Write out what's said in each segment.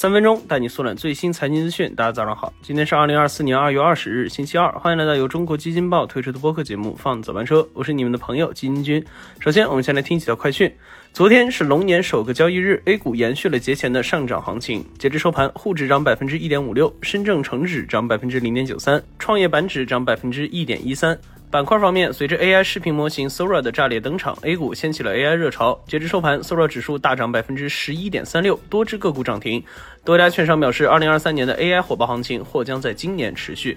三分钟带你速览最新财经资讯。大家早上好，今天是二零二四年二月二十日，星期二。欢迎来到由中国基金报推出的播客节目《放早班车》，我是你们的朋友基金君。首先，我们先来听几条快讯。昨天是龙年首个交易日，A 股延续了节前的上涨行情。截至收盘，沪指涨百分之一点五六，深证成指涨百分之零点九三，创业板指涨百分之一点一三。板块方面，随着 AI 视频模型 Sora 的炸裂登场，A 股掀起了 AI 热潮。截至收盘，Sora 指数大涨百分之十一点三六，多只个股涨停。多家券商表示，二零二三年的 AI 火爆行情或将在今年持续。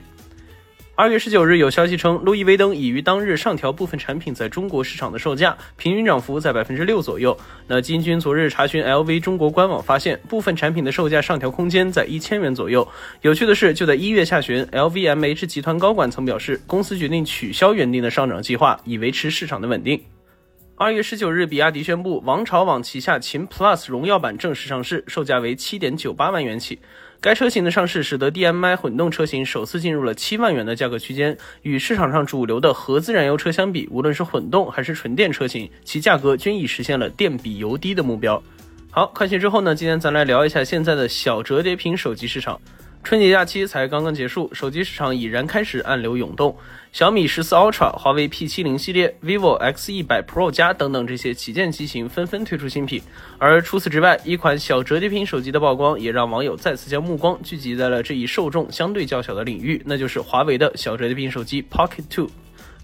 二月十九日，有消息称，路易威登已于当日上调部分产品在中国市场的售价，平均涨幅在百分之六左右。那金军昨日查询 LV 中国官网，发现部分产品的售价上调空间在一千元左右。有趣的是，就在一月下旬，LVMH 集团高管曾表示，公司决定取消原定的上涨计划，以维持市场的稳定。二月十九日，比亚迪宣布，王朝网旗下秦 Plus 荣耀版正式上市，售价为七点九八万元起。该车型的上市，使得 DMI 混动车型首次进入了七万元的价格区间。与市场上主流的合资燃油车相比，无论是混动还是纯电车型，其价格均已实现了电比油低的目标。好，快讯之后呢，今天咱来聊一下现在的小折叠屏手机市场。春节假期才刚刚结束，手机市场已然开始暗流涌动。小米十四 Ultra、华为 P 七零系列、vivo X 一百 Pro 加等等这些旗舰机型纷纷推出新品。而除此之外，一款小折叠屏手机的曝光，也让网友再次将目光聚集在了这一受众相对较小的领域，那就是华为的小折叠屏手机 Pocket Two。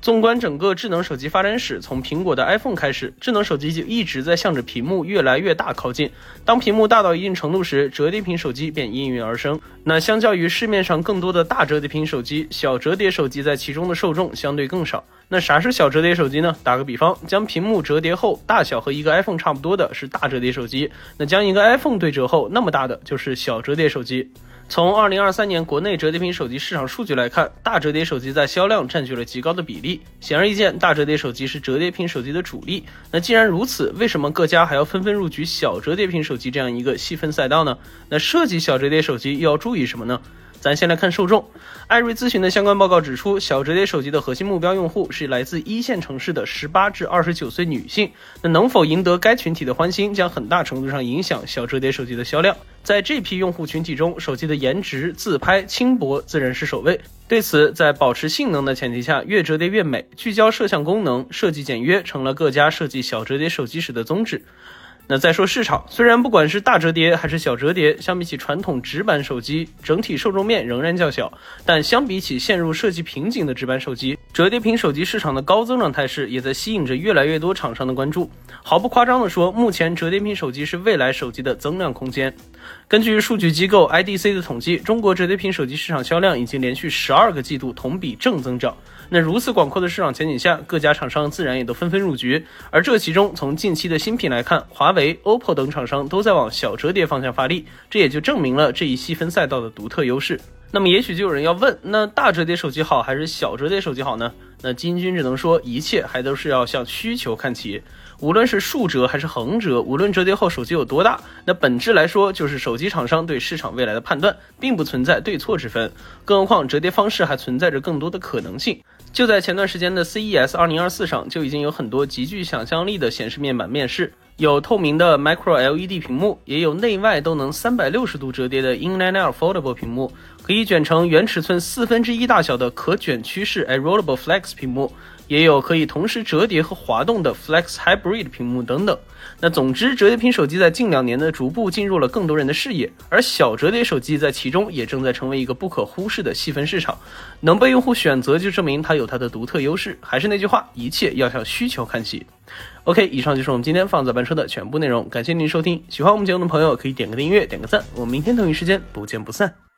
纵观整个智能手机发展史，从苹果的 iPhone 开始，智能手机就一直在向着屏幕越来越大靠近。当屏幕大到一定程度时，折叠屏手机便应运而生。那相较于市面上更多的大折叠屏手机，小折叠手机在其中的受众相对更少。那啥是小折叠手机呢？打个比方，将屏幕折叠后，大小和一个 iPhone 差不多的是大折叠手机；那将一个 iPhone 对折后，那么大的就是小折叠手机。从二零二三年国内折叠屏手机市场数据来看，大折叠手机在销量占据了极高的比例。显而易见，大折叠手机是折叠屏手机的主力。那既然如此，为什么各家还要纷纷入局小折叠屏手机这样一个细分赛道呢？那设计小折叠手机又要注意什么呢？咱先来看受众，艾瑞咨询的相关报告指出，小折叠手机的核心目标用户是来自一线城市的十八至二十九岁女性。那能否赢得该群体的欢心，将很大程度上影响小折叠手机的销量。在这批用户群体中，手机的颜值、自拍、轻薄自然是首位。对此，在保持性能的前提下，越折叠越美，聚焦摄像功能，设计简约，成了各家设计小折叠手机时的宗旨。那再说市场，虽然不管是大折叠还是小折叠，相比起传统直板手机，整体受众面仍然较小。但相比起陷入设计瓶颈的直板手机，折叠屏手机市场的高增长态势也在吸引着越来越多厂商的关注。毫不夸张地说，目前折叠屏手机是未来手机的增量空间。根据数据机构 IDC 的统计，中国折叠屏手机市场销量已经连续十二个季度同比正增长。那如此广阔的市场前景下，各家厂商自然也都纷纷入局。而这其中，从近期的新品来看，华为、OPPO 等厂商都在往小折叠方向发力，这也就证明了这一细分赛道的独特优势。那么，也许就有人要问，那大折叠手机好还是小折叠手机好呢？那金军只能说，一切还都是要向需求看齐。无论是竖折还是横折，无论折叠后手机有多大，那本质来说就是手机厂商对市场未来的判断，并不存在对错之分。更何况折叠方式还存在着更多的可能性。就在前段时间的 CES 2024上，就已经有很多极具想象力的显示面板面世，有透明的 Micro LED 屏幕，也有内外都能三百六十度折叠的 Inline Air Foldable 屏幕，可以卷成原尺寸四分之一大小的可卷曲式 Rollable Flex 屏幕。也有可以同时折叠和滑动的 Flex Hybrid 屏幕等等。那总之，折叠屏手机在近两年呢，逐步进入了更多人的视野，而小折叠手机在其中也正在成为一个不可忽视的细分市场。能被用户选择，就证明它有它的独特优势。还是那句话，一切要向需求看齐。OK，以上就是我们今天放早班车的全部内容，感谢您收听。喜欢我们节目的朋友可以点个订阅，点个赞。我们明天同一时间不见不散。